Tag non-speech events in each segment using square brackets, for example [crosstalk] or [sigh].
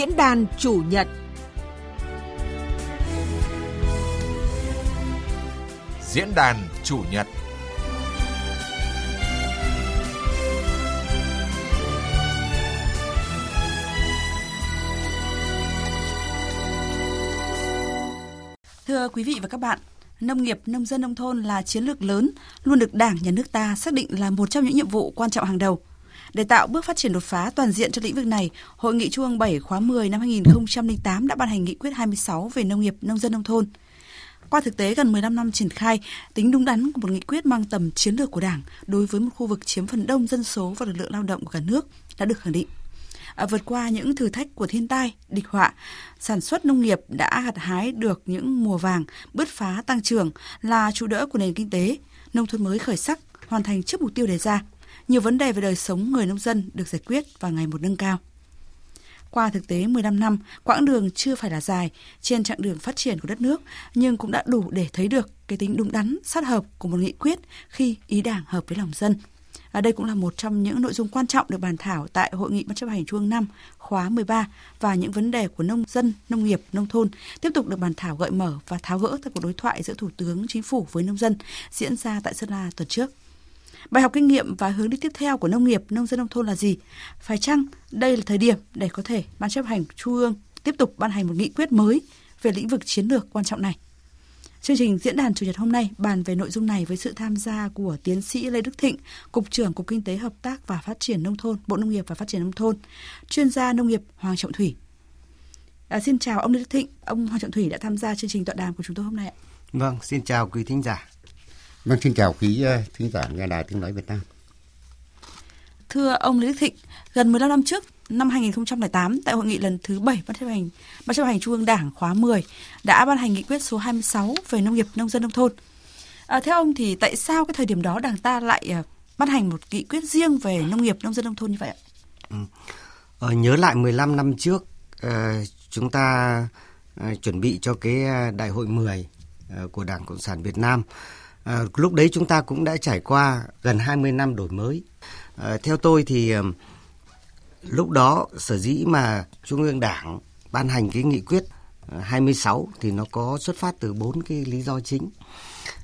Diễn đàn chủ nhật Diễn đàn chủ nhật Thưa quý vị và các bạn, nông nghiệp, nông dân nông thôn là chiến lược lớn, luôn được Đảng, Nhà nước ta xác định là một trong những nhiệm vụ quan trọng hàng đầu. Để tạo bước phát triển đột phá toàn diện cho lĩnh vực này, Hội nghị Trung ương 7 khóa 10 năm 2008 đã ban hành nghị quyết 26 về nông nghiệp, nông dân nông thôn. Qua thực tế gần 15 năm triển khai, tính đúng đắn của một nghị quyết mang tầm chiến lược của Đảng đối với một khu vực chiếm phần đông dân số và lực lượng lao động của cả nước đã được khẳng định. À, vượt qua những thử thách của thiên tai, địch họa, sản xuất nông nghiệp đã gặt hái được những mùa vàng, bứt phá tăng trưởng là trụ đỡ của nền kinh tế, nông thôn mới khởi sắc, hoàn thành trước mục tiêu đề ra. Nhiều vấn đề về đời sống người nông dân được giải quyết và ngày một nâng cao. Qua thực tế 15 năm, quãng đường chưa phải là dài trên chặng đường phát triển của đất nước, nhưng cũng đã đủ để thấy được cái tính đúng đắn, sát hợp của một nghị quyết khi ý đảng hợp với lòng dân. À, đây cũng là một trong những nội dung quan trọng được bàn thảo tại Hội nghị Ban chấp hành Trung ương 5 khóa 13 và những vấn đề của nông dân, nông nghiệp, nông thôn tiếp tục được bàn thảo gợi mở và tháo gỡ tại cuộc đối thoại giữa Thủ tướng Chính phủ với nông dân diễn ra tại Sơn La tuần trước. Bài học kinh nghiệm và hướng đi tiếp theo của nông nghiệp, nông dân nông thôn là gì? Phải chăng đây là thời điểm để có thể Ban chấp hành Trung ương tiếp tục ban hành một nghị quyết mới về lĩnh vực chiến lược quan trọng này? Chương trình diễn đàn chủ nhật hôm nay bàn về nội dung này với sự tham gia của tiến sĩ Lê Đức Thịnh, Cục trưởng Cục Kinh tế Hợp tác và Phát triển Nông thôn, Bộ Nông nghiệp và Phát triển Nông thôn, chuyên gia nông nghiệp Hoàng Trọng Thủy. À, xin chào ông Lê Đức Thịnh, ông Hoàng Trọng Thủy đã tham gia chương trình tọa đàm của chúng tôi hôm nay ạ. Vâng, xin chào quý thính giả. Vâng, xin chào quý uh, thính giả nghe đài tiếng nói Việt Nam. Thưa ông Lý Thịnh, gần 15 năm trước, năm 2008 tại hội nghị lần thứ 7 Ban chấp hành Ban chấp hành Trung ương Đảng khóa 10 đã ban hành nghị quyết số 26 về nông nghiệp nông dân nông thôn. À, theo ông thì tại sao cái thời điểm đó Đảng ta lại uh, ban hành một nghị quyết riêng về nông nghiệp nông dân nông thôn như vậy ạ? Ừ. Ờ, nhớ lại 15 năm trước uh, chúng ta uh, chuẩn bị cho cái đại hội 10 uh, của Đảng Cộng sản Việt Nam. À, lúc đấy chúng ta cũng đã trải qua gần 20 năm đổi mới. À, theo tôi thì lúc đó sở dĩ mà Trung ương Đảng ban hành cái nghị quyết ờ, 26 thì nó có xuất phát từ bốn cái lý do chính.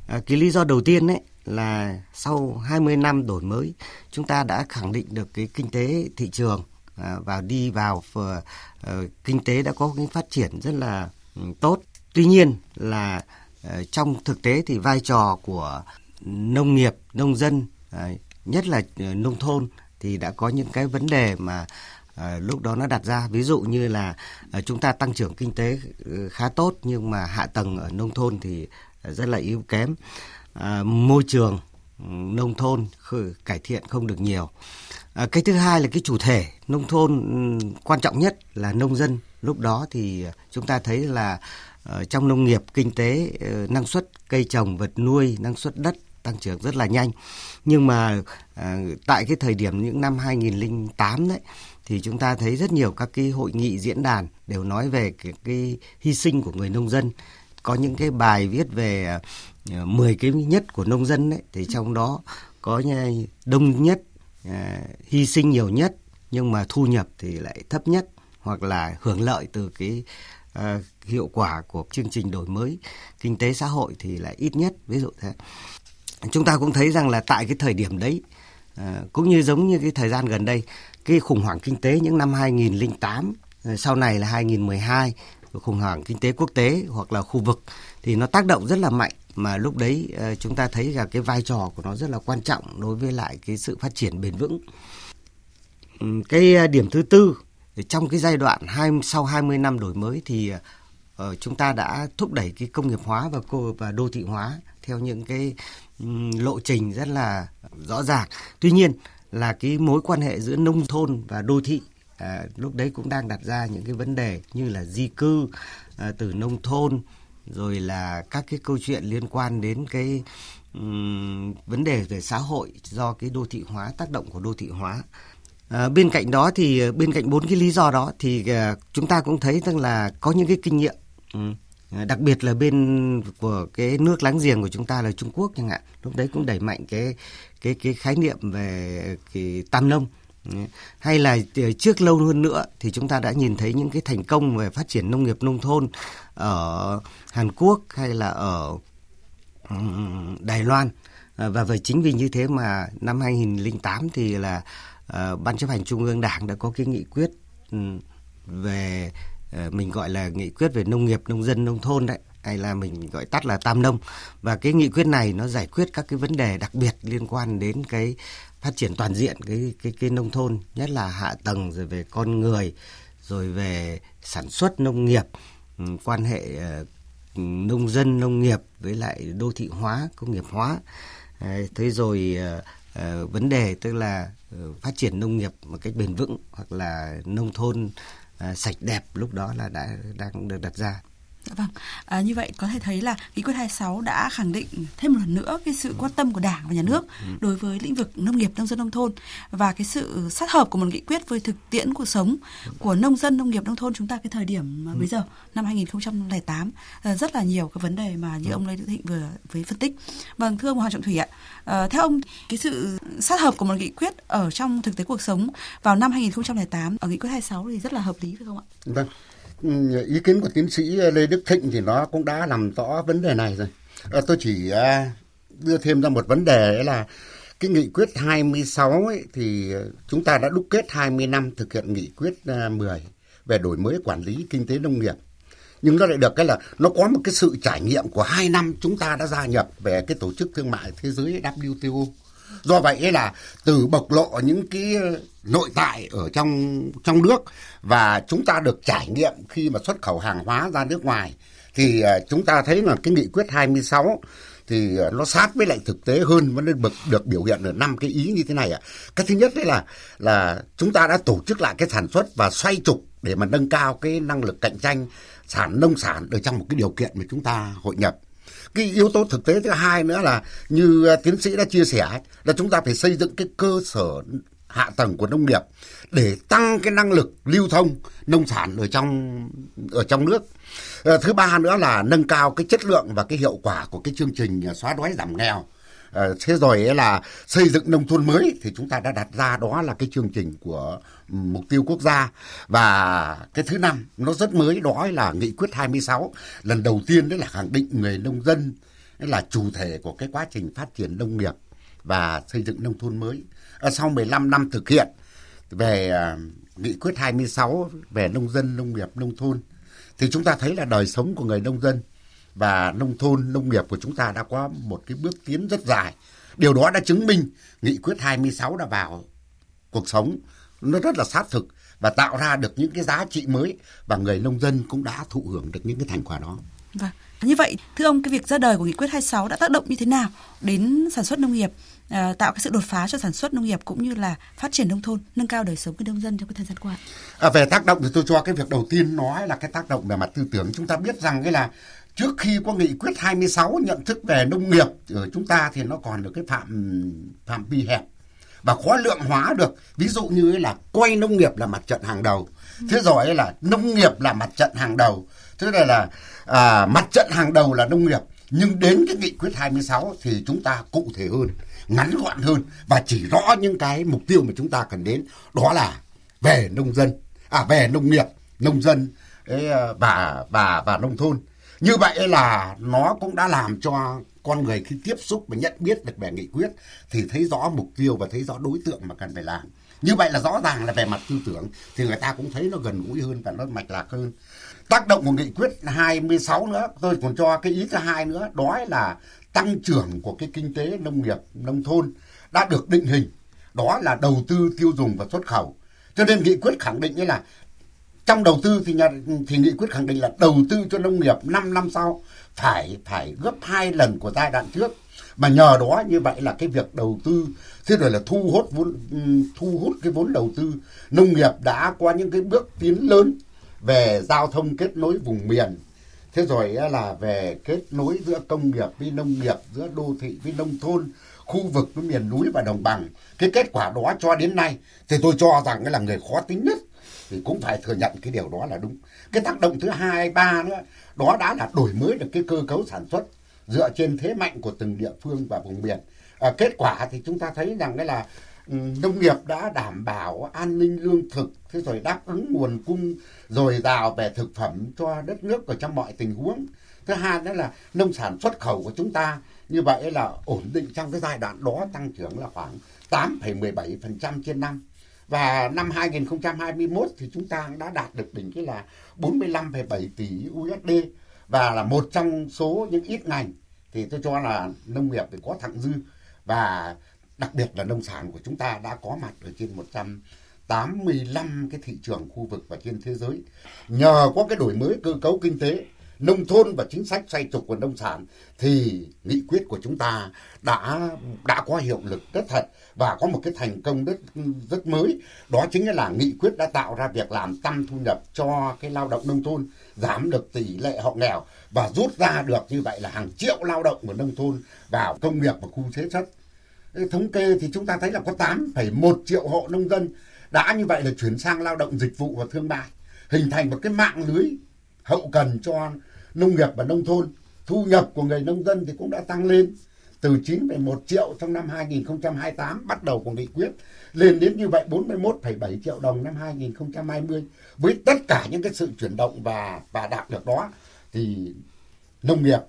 À, cái lý do đầu tiên ấy là sau 20 năm đổi mới, chúng ta đã khẳng định được cái kinh tế thị trường à, và đi vào ờ, kinh tế đã có cái phát triển rất là tốt. Tuy nhiên là Ờ, trong thực tế thì vai trò của nông nghiệp, nông dân, ờ, nhất là ờ, nông thôn thì đã có những cái vấn đề mà À, lúc đó nó đặt ra. Ví dụ như là à, chúng ta tăng trưởng kinh tế khá tốt nhưng mà hạ tầng ở nông thôn thì rất là yếu kém. À, môi trường ừ, nông thôn cải thiện không được nhiều. À, cái thứ hai là cái chủ thể nông thôn ừ, quan trọng nhất là nông dân. Lúc đó thì chúng ta thấy là Ờ, trong nông nghiệp kinh tế ờ, năng suất cây trồng vật nuôi năng suất đất tăng trưởng rất là nhanh. Nhưng mà ờ, tại cái thời điểm những năm 2008 đấy thì chúng ta thấy rất nhiều các cái hội nghị diễn đàn đều nói về cái, cái hy sinh của người nông dân. Có những cái bài viết về 10 cái nhất của nông dân đấy thì trong đó có đông nhất hy sinh nhiều nhất nhưng mà thu nhập thì lại thấp nhất hoặc là hưởng lợi từ cái hiệu quả của chương trình đổi mới kinh tế xã hội thì lại ít nhất. Ví dụ thế. Chúng ta cũng thấy rằng là tại cái thời điểm đấy ờ, cũng như giống như cái thời gian gần đây, cái khủng hoảng kinh tế những năm 2008 ờ, sau này là 2012 khủng hoảng kinh tế quốc tế hoặc là khu vực thì nó tác động rất là mạnh. Mà lúc đấy ờ, chúng ta thấy là cái vai trò của nó rất là quan trọng đối với lại cái sự phát triển bền vững. Cái điểm thứ tư trong cái giai đoạn hai, sau 20 năm đổi mới thì uh, chúng ta đã thúc đẩy cái công nghiệp hóa và cô và đô thị hóa theo những cái lộ trình rất là rõ ràng. Tuy nhiên là cái mối quan hệ giữa nông thôn và đô thị à, lúc đấy cũng đang đặt ra những cái vấn đề như là di cư à, từ nông thôn rồi là các cái câu chuyện liên quan đến cái um, vấn đề về xã hội do cái đô thị hóa tác động của đô thị hóa À, bên cạnh đó thì ờ, bên cạnh bốn cái lý do đó thì à, chúng ta cũng thấy rằng là có những cái kinh nghiệm Ừ. đặc biệt là bên của cái nước láng giềng của chúng ta là Trung Quốc chẳng hạn, lúc đấy cũng đẩy mạnh cái cái cái khái niệm về cái tam nông. Ừ. Hay là ờ, trước lâu hơn nữa thì chúng ta đã nhìn thấy những cái thành công về phát triển nông nghiệp nông thôn ở Hàn Quốc hay là ở ừ, Đài Loan. Ờ, và vì chính vì như thế mà năm 2008 thì là ờ, ban chấp hành trung ương đảng đã có cái nghị quyết về Ờ, mình gọi là nghị quyết về nông nghiệp, nông dân, nông thôn đấy. Hay là mình gọi tắt là tam nông. Và cái nghị quyết này nó giải quyết các cái vấn đề đặc biệt liên quan đến cái phát triển toàn diện cái cái cái nông thôn, nhất là hạ tầng, rồi về con người, rồi về sản xuất nông nghiệp ừ, quan hệ ờ, nông dân, nông nghiệp với lại đô thị hóa, công nghiệp hóa. Ờ, thế rồi vấn đề tức là phát triển nông nghiệp một cách bền vững hoặc là nông thôn À, sạch đẹp lúc đó là đã đang được đặt ra vâng, à, như vậy có thể thấy là nghị quyết 26 đã khẳng định thêm một lần nữa cái sự quan tâm của Đảng và Nhà nước ừ, ừ. đối với lĩnh vực nông nghiệp nông dân nông thôn và cái sự sát hợp của một nghị quyết với thực tiễn cuộc sống của nông dân nông nghiệp nông thôn chúng ta cái thời điểm ừ. bây giờ năm 2008 à, rất là nhiều cái vấn đề mà như ông Lê Đức Thịnh vừa với phân tích. Vâng, thưa ông Hoàng Trọng Thủy ạ, à, theo ông cái sự sát hợp của một nghị quyết ở trong thực tế cuộc sống vào năm 2008 ở nghị quyết 26 thì rất là hợp lý phải không ạ? Vâng ý kiến của tiến sĩ Lê Đức Thịnh thì nó cũng đã làm rõ vấn đề này rồi. À, tôi chỉ à, đưa thêm ra một vấn đề là cái nghị quyết 26 ấy, thì chúng ta đã đúc kết 20 năm thực hiện nghị quyết à, 10 về đổi mới quản lý kinh tế nông nghiệp. Nhưng nó lại được cái là nó có một cái sự trải nghiệm của hai năm chúng ta đã gia nhập về cái tổ chức thương mại thế giới WTO do vậy là từ bộc lộ những cái nội tại ở trong trong nước và chúng ta được trải nghiệm khi mà xuất khẩu hàng hóa ra nước ngoài thì à, chúng ta thấy là cái nghị quyết 26 thì à, nó sát với lại thực tế hơn và nên được, được biểu hiện ở năm cái ý như thế này ạ. Cái thứ nhất đấy là là chúng ta đã tổ chức lại cái sản xuất và xoay trục để mà nâng cao cái năng lực cạnh tranh sản nông sản ở trong một cái điều kiện mà chúng ta hội nhập cái yếu tố thực tế thứ hai nữa là như à, tiến sĩ đã chia sẻ là chúng ta phải xây dựng cái cơ sở hạ tầng của nông nghiệp để tăng cái năng lực lưu thông nông sản ở trong ở trong nước. À, thứ ba nữa là nâng cao cái chất lượng và cái hiệu quả của cái chương trình à, xóa đói giảm nghèo ờ, thế rồi là xây dựng nông thôn mới thì chúng ta đã đặt ra đó là cái chương trình của mục tiêu quốc gia và cái thứ năm nó rất mới đó là nghị quyết 26 lần đầu tiên đấy là khẳng định người nông dân là chủ thể của cái quá trình phát triển nông nghiệp và xây dựng nông thôn mới. À, sau 15 năm thực hiện về à, nghị quyết 26 về nông dân, nông nghiệp, nông thôn thì chúng ta thấy là đời sống của người nông dân và nông thôn nông nghiệp của chúng ta đã có một cái bước tiến rất dài. Điều đó đã chứng minh nghị quyết 26 đã vào cuộc sống nó rất là sát thực và tạo ra được những cái giá trị mới và người nông dân cũng đã thụ hưởng được những cái thành quả đó. Vâng. Như vậy, thưa ông, cái việc ra đời của nghị quyết 26 đã tác động như thế nào đến sản xuất nông nghiệp, à, tạo cái sự đột phá cho sản xuất nông nghiệp cũng như là phát triển nông thôn, nâng cao đời sống của nông dân trong cái thời gian qua? À, về tác động thì tôi cho cái việc đầu tiên nói là cái tác động về mặt tư tưởng. Chúng ta biết rằng cái là trước khi có nghị quyết 26 nhận thức về nông nghiệp ở chúng ta thì nó còn được cái phạm phạm vi hẹp và khó lượng hóa được. Ví dụ như là quay nông nghiệp là mặt trận hàng đầu. Thế rồi là nông nghiệp là mặt trận hàng đầu. Thế này là à, mặt trận hàng đầu là nông nghiệp. Nhưng đến cái nghị quyết 26 thì chúng ta cụ thể hơn ngắn gọn hơn và chỉ rõ những cái mục tiêu mà chúng ta cần đến. Đó là về nông dân à về nông nghiệp nông dân ấy, và và và nông thôn. Như vậy là nó cũng đã làm cho con người khi tiếp xúc và nhận biết được về nghị quyết thì thấy rõ mục tiêu và thấy rõ đối tượng mà cần phải làm. Như vậy là rõ ràng là về mặt tư tưởng thì người ta cũng thấy nó gần gũi hơn và nó mạch lạc hơn. Tác động của nghị quyết 26 nữa, tôi còn cho cái ý thứ hai nữa, đó là tăng trưởng của cái kinh tế nông nghiệp, nông thôn đã được định hình. Đó là đầu tư tiêu dùng và xuất khẩu. Cho nên nghị quyết khẳng định như là trong đầu tư thì nhà thì nghị quyết khẳng định là đầu tư cho nông nghiệp 5 năm sau phải phải gấp hai lần của giai đoạn trước. Mà nhờ đó như vậy là cái việc đầu tư, thế rồi là thu hút vốn ừ, thu hút cái vốn đầu tư. Nông nghiệp đã qua những cái bước tiến lớn về giao thông kết nối vùng miền. Thế rồi là về kết nối giữa công nghiệp với nông nghiệp, giữa đô thị với nông thôn, khu vực với miền núi và đồng bằng. Cái kết quả đó cho đến nay, thì tôi cho rằng cái là người khó tính nhất thì cũng phải thừa nhận cái điều đó là đúng. Cái tác động thứ hai ba nữa đó đã là đổi mới được cái cơ cấu sản xuất dựa trên thế mạnh của từng địa phương và vùng miền. À, kết quả thì chúng ta thấy rằng cái là ừ, nông nghiệp đã đảm bảo an ninh lương thực thế rồi đáp ứng nguồn cung dồi dào về thực phẩm cho đất nước ở trong mọi tình huống. Thứ hai nữa là nông sản xuất khẩu của chúng ta như vậy là ổn định trong cái giai đoạn đó tăng trưởng là khoảng 8,17% trên năm và năm 2021 thì chúng ta đã đạt được đỉnh cái là 45,7 tỷ USD và là một trong số những ít ngành thì tôi cho là nông nghiệp thì có thặng dư và đặc biệt là nông sản của chúng ta đã có mặt ở trên 185 cái thị trường khu vực và trên thế giới. Nhờ có cái đổi mới cơ cấu kinh tế, nông thôn và chính sách xoay trục của nông sản thì nghị quyết của chúng ta đã đã có hiệu lực rất thật và có một cái thành công rất rất mới. Đó chính là nghị quyết đã tạo ra việc làm tăng thu nhập cho cái lao động nông thôn giảm được tỷ lệ hộ nghèo và rút ra được như vậy là hàng triệu lao động của nông thôn vào công nghiệp và khu chế xuất. Thống kê thì chúng ta thấy là có 8,1 triệu hộ nông dân đã như vậy là chuyển sang lao động dịch vụ và thương mại hình thành một cái mạng lưới hậu cần cho nông nghiệp và nông thôn thu nhập của người nông dân thì cũng đã tăng lên từ 9,1 triệu trong năm 2028 bắt đầu của nghị quyết lên đến như vậy 41,7 triệu đồng năm 2020 với tất cả những cái sự chuyển động và và đạt được đó thì nông nghiệp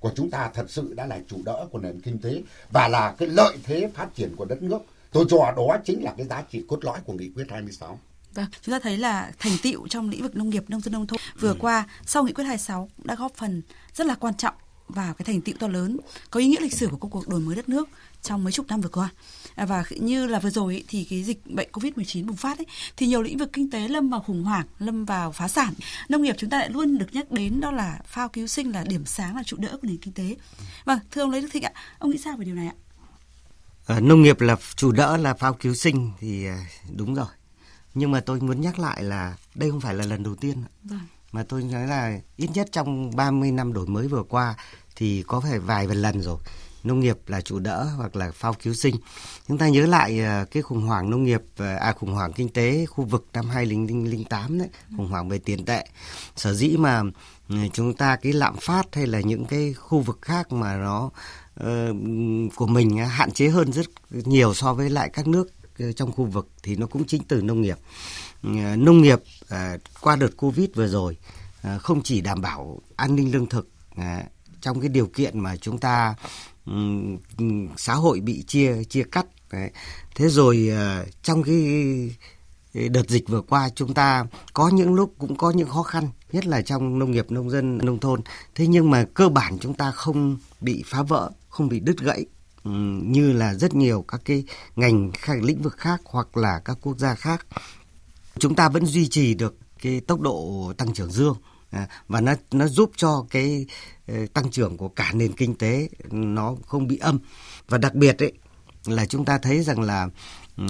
của chúng ta thật sự đã là chủ đỡ của nền kinh tế và là cái lợi thế phát triển của đất nước. Tôi cho đó chính là cái giá trị cốt lõi của nghị quyết 26. Vâng, chúng ta thấy là thành tựu trong lĩnh vực nông nghiệp nông dân nông thôn vừa ừ. qua sau nghị quyết 26 cũng đã góp phần rất là quan trọng vào cái thành tựu to lớn có ý nghĩa lịch sử của công cuộc đổi mới đất nước trong mấy chục năm vừa qua. À, và như là vừa rồi ý, thì cái dịch bệnh Covid-19 bùng phát ấy, thì nhiều lĩnh vực kinh tế lâm vào khủng hoảng, lâm vào phá sản. Nông nghiệp chúng ta lại luôn được nhắc đến đó là phao cứu sinh là điểm sáng là trụ đỡ của nền kinh tế. Vâng, thưa ông Lê Đức Thịnh ạ, ông nghĩ sao về điều này ạ? À, nông nghiệp là trụ đỡ là phao cứu sinh thì à, đúng rồi. Nhưng mà tôi muốn nhắc lại là đây không phải là lần đầu tiên. Vâng. Mà tôi nói là ít nhất trong 30 năm đổi mới vừa qua thì có phải vài lần rồi nông nghiệp là trụ đỡ hoặc là phao cứu sinh. Chúng ta nhớ lại ờ, cái khủng hoảng nông nghiệp ờ, à khủng hoảng kinh tế khu vực năm 2008 đấy, khủng hoảng về tiền tệ. Sở dĩ mà ừ, chúng ta cái lạm phát hay là những cái khu vực khác mà nó uh, của mình hạn chế hơn rất nhiều so với lại các nước Ờ, trong khu vực thì nó cũng chính từ nông nghiệp. Ờ, nông nghiệp ờ, qua đợt Covid vừa rồi không chỉ đảm bảo an ninh lương thực trong cái điều kiện mà chúng ta xã hội bị chia chia cắt thế rồi trong cái đợt dịch vừa qua chúng ta có những lúc cũng có những khó khăn, nhất là trong nông nghiệp, nông dân, nông thôn. Thế nhưng mà cơ bản chúng ta không bị phá vỡ, không bị đứt gãy như là rất nhiều các cái ngành khác, lĩnh vực khác hoặc là các quốc gia khác. Chúng ta vẫn duy trì được cái tốc độ tăng trưởng dương à, và nó nó giúp cho cái ờ, tăng trưởng của cả nền kinh tế nó không bị âm. Và đặc biệt ấy, là chúng ta thấy rằng là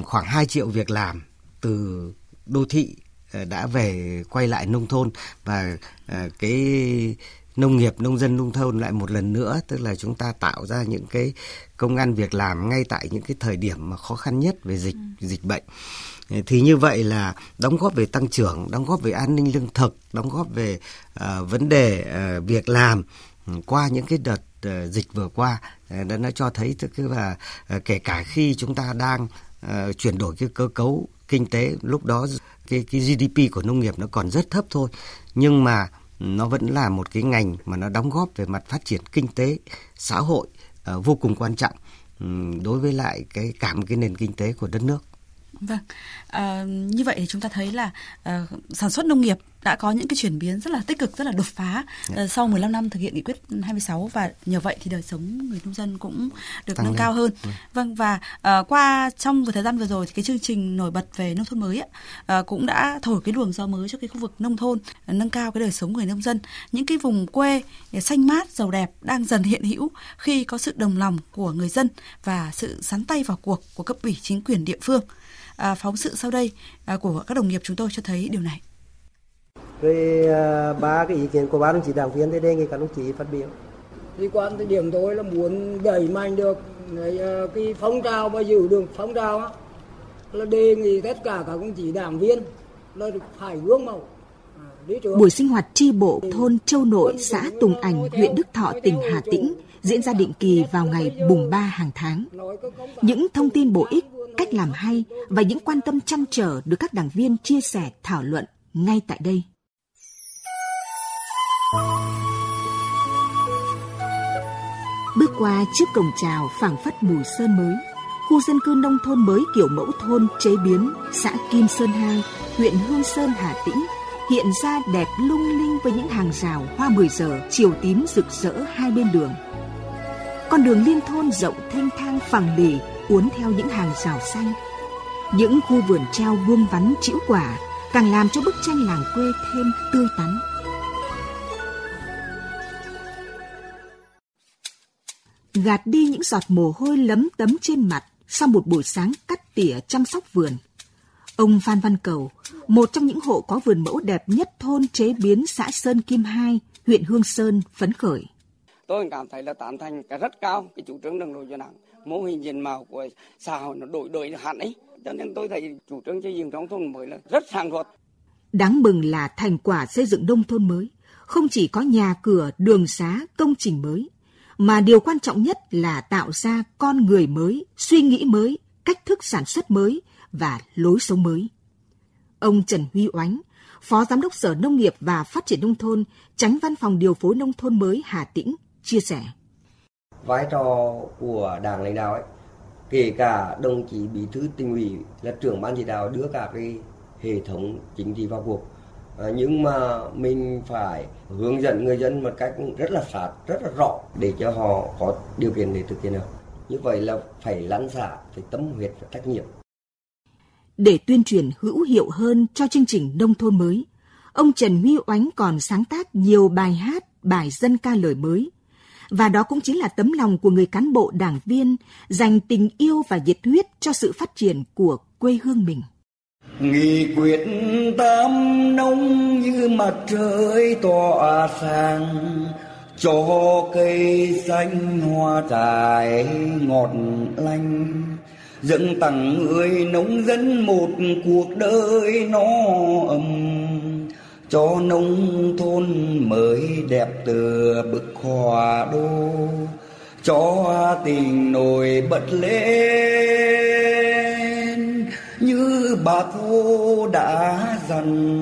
khoảng 2 triệu việc làm từ đô thị ờ, đã về quay lại nông thôn. Và ờ, cái nông nghiệp nông dân nông thôn lại một lần nữa tức là chúng ta tạo ra những cái công an việc làm ngay tại những cái thời điểm mà khó khăn nhất về dịch ừ. dịch bệnh thì như vậy là đóng góp về tăng trưởng đóng góp về an ninh lương thực đóng góp về uh, vấn đề uh, việc làm ừ, qua những cái đợt uh, dịch vừa qua uh, đã nó cho thấy tức là uh, kể cả khi chúng ta đang uh, chuyển đổi cái cơ cấu kinh tế lúc đó cái cái GDP của nông nghiệp nó còn rất thấp thôi nhưng mà nó vẫn là một cái ngành mà nó đóng góp về mặt phát triển kinh tế xã hội uh, vô cùng quan trọng um, đối với lại cái cả một cái nền kinh tế của đất nước. Vâng, à, như vậy thì chúng ta thấy là à, sản xuất nông nghiệp đã có những cái chuyển biến rất là tích cực, rất là đột phá yeah. Dạ. à, sau 15 năm thực hiện nghị quyết 26 và nhờ vậy thì đời sống người nông dân cũng được Tăng nâng lên. cao hơn. Yeah. Vâng. vâng và à, qua trong thời gian vừa rồi thì cái chương trình nổi bật về nông thôn mới ấy, à, cũng đã thổi cái luồng gió mới cho cái khu vực nông thôn, à, nâng cao cái đời sống người nông dân. Những cái vùng quê xanh mát, giàu đẹp đang dần hiện hữu khi có sự đồng lòng của người dân và sự sắn tay vào cuộc của cấp ủy chính quyền địa phương. À, phóng sự sau đây à, của các đồng nghiệp chúng tôi cho thấy điều này. Về à, ba cái ý kiến của ba đồng chí đảng viên thì đề nghị các đồng chí phát biểu. Thì quan tới điểm tôi là muốn đẩy mạnh được à, cái phong trào và giữ được phong trào á, là đề nghị tất cả các đồng chí đảng viên là phải gương mẫu à, Buổi sinh hoạt tri bộ thôn Châu Nội, xã Tùng Ảnh, huyện Đức Thọ, tỉnh Hà Tĩnh diễn ra định kỳ vào ngày mùng 3 hàng tháng. Những thông tin bổ ích cách làm hay và những quan tâm chăn trở được các đảng viên chia sẻ thảo luận ngay tại đây. Bước qua chiếc cổng chào phảng phất mùi sơn mới, khu dân cư nông thôn mới kiểu mẫu thôn chế biến, xã Kim Sơn Hai, huyện Hương Sơn Hà Tĩnh hiện ra đẹp lung linh với những hàng rào hoa 10 giờ chiều tím rực rỡ hai bên đường. Con đường liên thôn rộng thanh thang phẳng lì uốn theo những hàng rào xanh. Những khu vườn treo vuông vắn chĩu quả càng làm cho bức tranh làng quê thêm tươi tắn. Gạt đi những giọt mồ hôi lấm tấm trên mặt sau một buổi sáng cắt tỉa chăm sóc vườn. Ông Phan Văn Cầu, một trong những hộ có vườn mẫu đẹp nhất thôn chế biến xã Sơn Kim Hai, huyện Hương Sơn, phấn khởi. Tôi cảm thấy là tán thành rất cao cái chủ trương đường lối cho đảng. Mô hình diện mạo của xã hội nó đổi đổi hẳn ấy. Cho nên tôi thấy chủ trương xây dựng nông thôn mới là rất sáng suốt. Đáng mừng là thành quả xây dựng nông thôn mới không chỉ có nhà cửa, đường xá, công trình mới, mà điều quan trọng nhất là tạo ra con người mới, suy nghĩ mới, cách thức sản xuất mới và lối sống mới. Ông Trần Huy Oánh, Phó Giám đốc Sở Nông nghiệp và Phát triển Nông thôn, tránh văn phòng điều phối nông thôn mới Hà Tĩnh, chia sẻ. Vai trò của đảng lãnh đạo ấy, kể cả đồng chí bí thư tỉnh ủy là trưởng ban chỉ đạo đưa cả cái hệ thống chính trị vào cuộc. À, nhưng mà mình phải hướng dẫn người dân một cách rất là sát rất là rõ để cho họ có điều kiện để thực hiện được. Như vậy là phải lăn xả phải tâm huyết và trách nhiệm. Để tuyên truyền hữu hiệu hơn cho chương trình nông thôn mới ông Trần Huy Oánh còn sáng tác nhiều bài hát bài dân ca lời mới và đó cũng chính là tấm lòng của người cán bộ đảng viên dành tình yêu và nhiệt huyết cho sự phát triển của quê hương mình. Nghị quyết tám nông như mặt trời tỏa sáng, cho cây xanh hoa trải ngọt lành dâng tặng người nông dân một cuộc đời nó ấm cho nông thôn mới đẹp từ bức hòa đô cho tình nổi bật lên như bà cô đã dặn.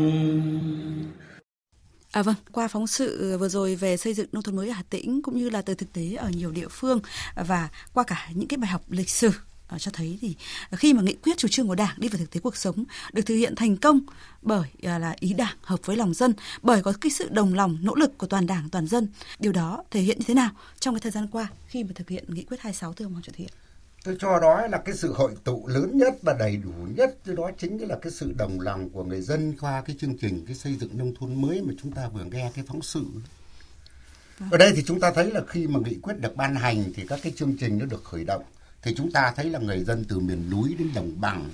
À vâng, qua phóng sự vừa rồi về xây dựng nông thôn mới ở Hà Tĩnh cũng như là từ thực tế ở nhiều địa phương và qua cả những cái bài học lịch sử Ờ, cho thấy thì khi mà nghị quyết chủ trương của Đảng đi vào thực tế cuộc sống được thực hiện thành công bởi à, là ý Đảng hợp với lòng dân, bởi có cái sự đồng lòng nỗ lực của toàn Đảng toàn dân. Điều đó thể hiện như thế nào trong cái thời gian qua khi mà thực hiện nghị quyết 26 thưa ông Hoàng Chủ Thiện? Tôi cho đó là cái sự hội tụ lớn nhất và đầy đủ nhất, đó chính là cái sự đồng lòng của người dân qua cái chương trình cái xây dựng nông thôn mới mà chúng ta vừa nghe cái phóng sự. Ở đây thì chúng ta thấy là khi mà nghị quyết được ban hành thì các cái chương trình nó được khởi động thì chúng ta thấy là người dân từ miền núi đến đồng bằng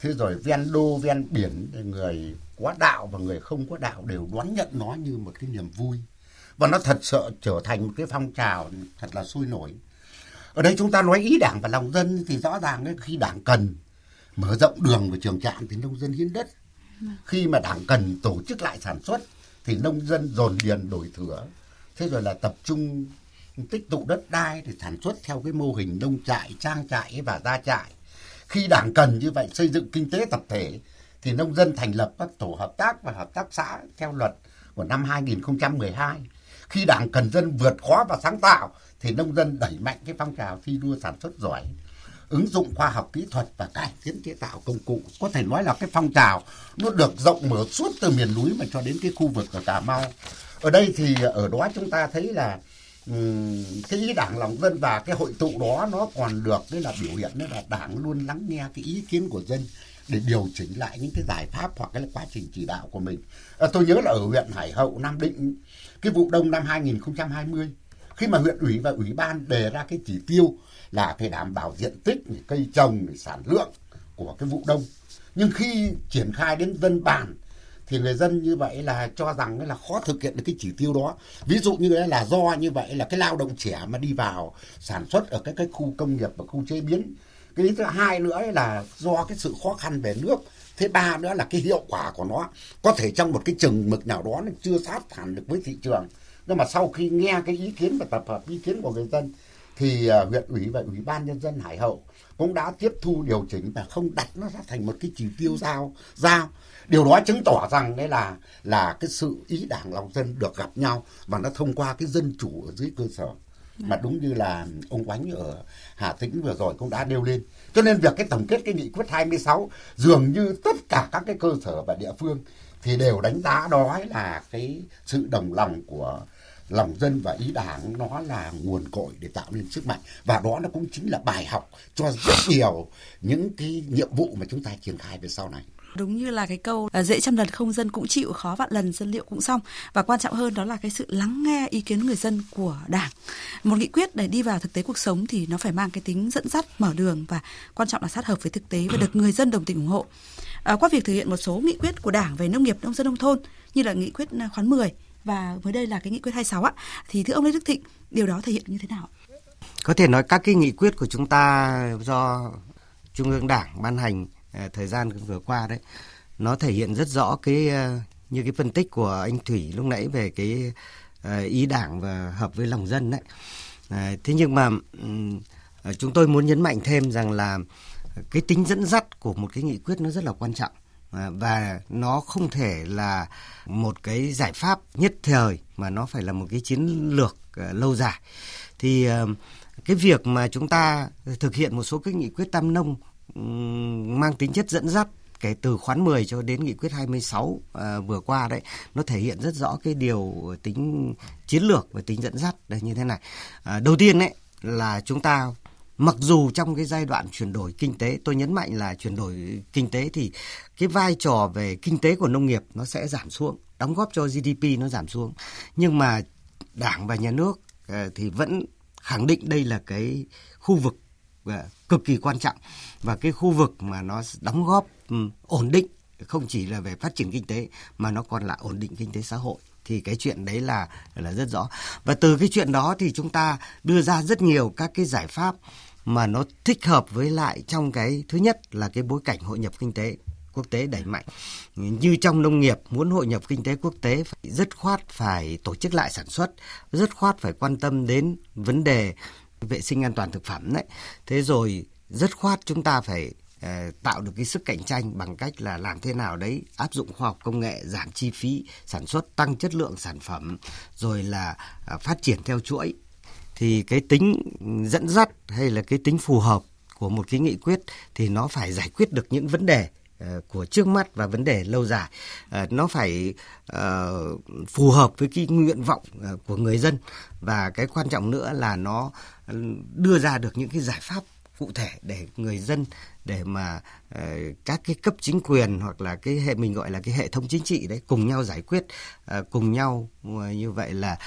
thế rồi ven đô ven biển người có đạo và người không có đạo đều đón nhận nó như một cái niềm vui. Và nó thật sự trở thành một cái phong trào thật là sôi nổi. Ở đây chúng ta nói ý đảng và lòng dân thì rõ ràng ấy, khi đảng cần mở rộng đường và trường trạm thì nông dân hiến đất. Khi mà đảng cần tổ chức lại sản xuất thì nông dân dồn điền đổi thửa. Thế rồi là tập trung tích tụ đất đai để sản xuất theo cái mô hình nông trại, trang trại và gia trại. Khi đảng cần như vậy xây dựng kinh tế tập thể thì nông dân thành lập các tổ hợp tác và hợp tác xã theo luật của năm 2012. Khi đảng cần dân vượt khó và sáng tạo thì nông dân đẩy mạnh cái phong trào thi đua sản xuất giỏi ứng dụng khoa học kỹ thuật và cải tiến chế tạo công cụ có thể nói là cái phong trào nó được rộng mở suốt từ miền núi mà cho đến cái khu vực ở Cà Mau ở đây thì ở đó chúng ta thấy là Ừ, cái ý đảng lòng dân và cái hội tụ đó nó còn được đấy là biểu hiện đấy là đảng luôn lắng nghe cái ý kiến của dân để điều chỉnh lại những cái giải pháp hoặc cái quá trình chỉ đạo của mình. À, tôi nhớ là ở huyện Hải Hậu, Nam Định, cái vụ đông năm 2020, khi mà huyện ủy và ủy ban đề ra cái chỉ tiêu là phải đảm bảo diện tích, cây trồng, sản lượng của cái vụ đông. Nhưng khi triển khai đến dân bản thì người dân như vậy là cho rằng là khó thực hiện được cái chỉ tiêu đó. Ví dụ như là do như vậy là cái lao động trẻ mà đi vào sản xuất ở các cái khu công nghiệp và khu chế biến. Cái thứ hai nữa là do cái sự khó khăn về nước. Thứ ba nữa là cái hiệu quả của nó. Có thể trong một cái chừng mực nào đó nó chưa sát hẳn được với thị trường. Nhưng mà sau khi nghe cái ý kiến và tập hợp ý kiến của người dân, thì ờ, huyện ủy và ủy ban nhân dân Hải Hậu cũng đã tiếp thu điều chỉnh và không đặt nó ra thành một cái chỉ tiêu giao giao điều đó chứng tỏ rằng đấy là là cái sự ý đảng lòng dân được gặp nhau và nó thông qua cái dân chủ ở dưới cơ sở mà đúng như là ông Quánh ở Hà Tĩnh vừa rồi cũng đã nêu lên. Cho nên việc cái tổng kết cái nghị quyết 26 dường như tất cả các cái cơ sở và địa phương thì đều đánh giá đó là cái sự đồng lòng của lòng dân và ý đảng nó là nguồn cội để tạo nên sức mạnh. Và đó nó cũng chính là bài học cho rất nhiều những cái nhiệm vụ mà chúng ta triển khai về sau này. Đúng như là cái câu dễ trăm lần không dân cũng chịu khó vạn lần dân liệu cũng xong. Và quan trọng hơn đó là cái sự lắng nghe ý kiến người dân của đảng. Một nghị quyết để đi vào thực tế cuộc sống thì nó phải mang cái tính dẫn dắt mở đường và quan trọng là sát hợp với thực tế và được người dân đồng tình ủng hộ. À, qua việc thực hiện một số nghị quyết của đảng về nông nghiệp nông dân nông thôn như là nghị quyết khoán 10 và với đây là cái nghị quyết 26 á, thì thưa ông Lê Đức Thịnh, điều đó thể hiện như thế nào có thể nói các cái nghị quyết của chúng ta do trung ương đảng ban hành à, thời gian vừa qua đấy, nó thể hiện rất rõ cái à, như cái phân tích của anh Thủy lúc nãy về cái à, ý đảng và hợp với lòng dân đấy. Thế nhưng mà chúng tôi muốn nhấn mạnh thêm rằng là cái tính dẫn dắt của một cái nghị quyết nó rất là quan trọng À, và nó không thể là một cái giải pháp nhất thời mà nó phải là một cái chiến lược à, lâu dài. Thì à, cái việc mà chúng ta thực hiện một số cái nghị quyết tam nông mang tính chất dẫn dắt kể từ khoán 10 cho đến nghị quyết 26 à, vừa qua đấy nó thể hiện rất rõ cái điều tính chiến lược và tính dẫn dắt là như thế này. À, đầu tiên đấy là chúng ta mặc dù trong cái giai đoạn chuyển đổi kinh tế, tôi nhấn mạnh là chuyển đổi kinh tế thì cái vai trò về kinh tế của nông nghiệp nó sẽ giảm xuống, đóng góp cho GDP nó giảm xuống. Nhưng mà đảng và nhà nước ờ, thì vẫn khẳng định đây là cái khu vực ờ, cực kỳ quan trọng và cái khu vực mà nó đóng góp ổn định không chỉ là về phát triển kinh tế mà nó còn là ổn định kinh tế xã hội. Thì cái chuyện đấy là là rất rõ. Và từ cái chuyện đó thì chúng ta đưa ra rất nhiều các cái giải pháp mà nó thích hợp với lại trong cái thứ nhất là cái bối cảnh hội nhập kinh tế quốc tế đẩy mạnh. Như trong nông nghiệp, muốn hội nhập kinh tế quốc tế phải rất khoát phải tổ chức lại sản xuất, rất khoát phải quan tâm đến vấn đề vệ sinh an toàn thực phẩm đấy. Thế rồi rất khoát chúng ta phải ờ, tạo được cái sức cạnh tranh bằng cách là làm thế nào đấy, áp dụng khoa học công nghệ, giảm chi phí sản xuất, tăng chất lượng sản phẩm, rồi là ờ, phát triển theo chuỗi thì cái tính dẫn dắt hay là cái tính phù hợp của một cái nghị quyết thì nó phải giải quyết được những vấn đề ờ, của trước mắt và vấn đề lâu dài. Ờ, nó phải ờ, phù hợp với cái nguyện vọng của người dân. Và cái quan trọng nữa là nó ừ, đưa ra được những cái giải pháp cụ thể để người dân để mà uh, các cái cấp chính quyền hoặc là cái hệ mình gọi là cái hệ thống chính trị đấy cùng nhau giải quyết uh, cùng nhau uh, như vậy là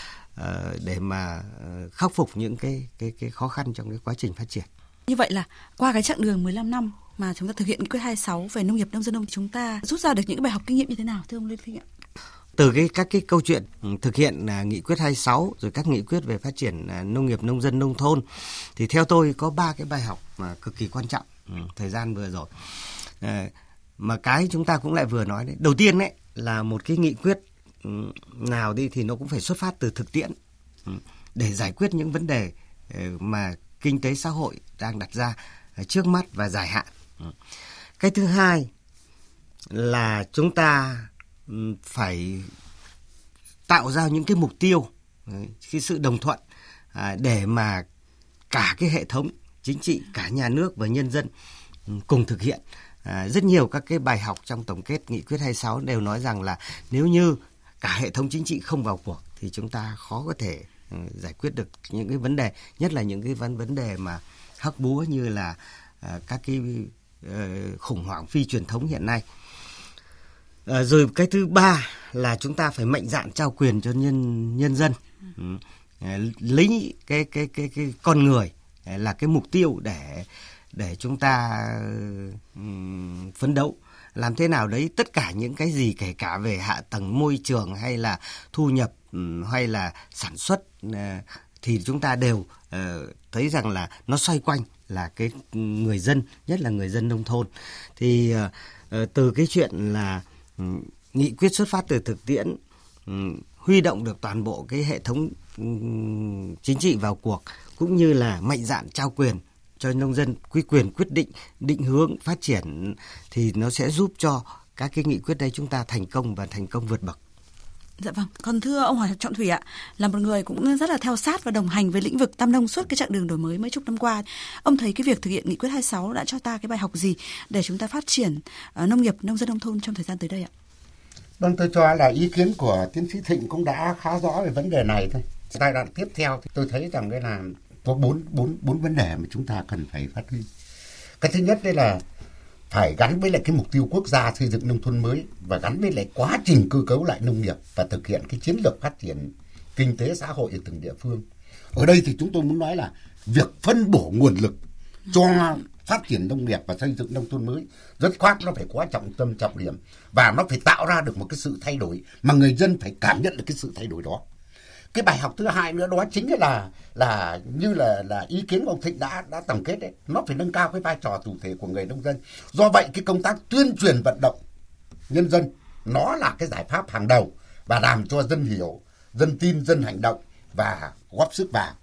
để mà uh, khắc phục những cái cái cái khó khăn trong cái quá trình phát triển. Như vậy là qua cái chặng đường 15 năm mà chúng ta thực hiện nghị quyết 26 về nông nghiệp nông dân nông chúng ta rút ra được những bài học kinh nghiệm như thế nào thưa ông Lê Thịnh ạ? từ cái các cái câu chuyện ừ, thực hiện à, nghị quyết 26 rồi các nghị quyết về phát triển à, nông nghiệp nông dân nông thôn thì theo tôi có ba cái bài học mà cực kỳ quan trọng ừ, thời gian vừa rồi à, mà cái chúng ta cũng lại vừa nói đấy đầu tiên đấy là một cái nghị quyết nào đi thì nó cũng phải xuất phát từ thực tiễn. Để giải quyết những vấn đề ờ, mà kinh tế xã hội đang đặt ra ờ, trước mắt và dài hạn. Cái thứ hai là chúng ta phải tạo ra những cái mục tiêu cái sự đồng thuận à, để mà cả cái hệ thống chính trị cả nhà nước và nhân dân cùng thực hiện. À, rất nhiều các cái bài học trong tổng kết nghị quyết 26 đều nói rằng là nếu như cả hệ thống chính trị không vào cuộc thì chúng ta khó có thể ừ, giải quyết được những cái vấn đề, nhất là những cái vấn vấn đề mà hắc búa như là à, các cái ờ, khủng hoảng phi truyền thống hiện nay. Ờ, rồi cái thứ ba là chúng ta phải mạnh dạn trao quyền cho nhân nhân dân. Ừ. Ờ, Lấy cái cái cái cái con người là cái mục tiêu để để chúng ta ừ, phấn đấu làm thế nào đấy, tất cả những cái gì kể cả về hạ tầng môi trường hay là thu nhập ừ, hay là sản xuất ờ, thì chúng ta đều ờ, thấy rằng là nó xoay quanh là cái người dân, nhất là người dân nông thôn. Thì ờ, từ cái chuyện là ừ, nghị quyết xuất phát từ thực tiễn ừ, huy động được toàn bộ cái hệ thống chính trị vào cuộc, cũng như là mạnh dạn trao quyền cho nông dân quy quyền quyết định định hướng phát triển thì nó sẽ giúp cho các cái nghị quyết đây chúng ta thành công và thành công vượt bậc. Dạ vâng, còn thưa ông Hoàng Trọng Thủy ạ, là một người cũng rất là theo sát và đồng hành với lĩnh vực tam nông suốt cái chặng đường đổi mới mấy chục năm qua. Ông thấy cái việc thực hiện nghị quyết 26 đã cho ta cái bài học gì để chúng ta phát triển uh, nông nghiệp, nông dân nông thôn trong thời gian tới đây ạ? Vâng, tôi cho là ý kiến của tiến sĩ Thịnh cũng đã khá rõ về vấn đề này thôi. Giai đoạn tiếp theo thì tôi thấy rằng cái là có bốn bốn bốn vấn đề mà chúng ta cần phải phát huy. Cái thứ nhất đây là phải gắn với lại cái mục tiêu quốc gia xây dựng nông thôn mới và gắn với lại quá trình cơ cấu lại nông nghiệp và thực hiện cái chiến lược phát triển kinh tế xã hội ở từng địa phương. Ở đây thì chúng tôi muốn nói là việc phân bổ nguồn lực cho phát triển nông nghiệp và xây dựng nông thôn mới rất khoát, nó phải quá trọng tâm, trọng điểm và nó phải tạo ra được một cái sự thay đổi mà người dân phải cảm nhận được cái sự thay đổi đó cái bài học thứ hai nữa đó chính là là như là là ý kiến của ông Thịnh đã đã tổng kết đấy. Nó phải nâng cao cái vai trò chủ thể của người nông dân. Do vậy cái công tác tuyên truyền vận động nhân dân, nó là cái giải pháp hàng đầu và làm cho dân hiểu, dân tin, dân hành động và góp sức vào.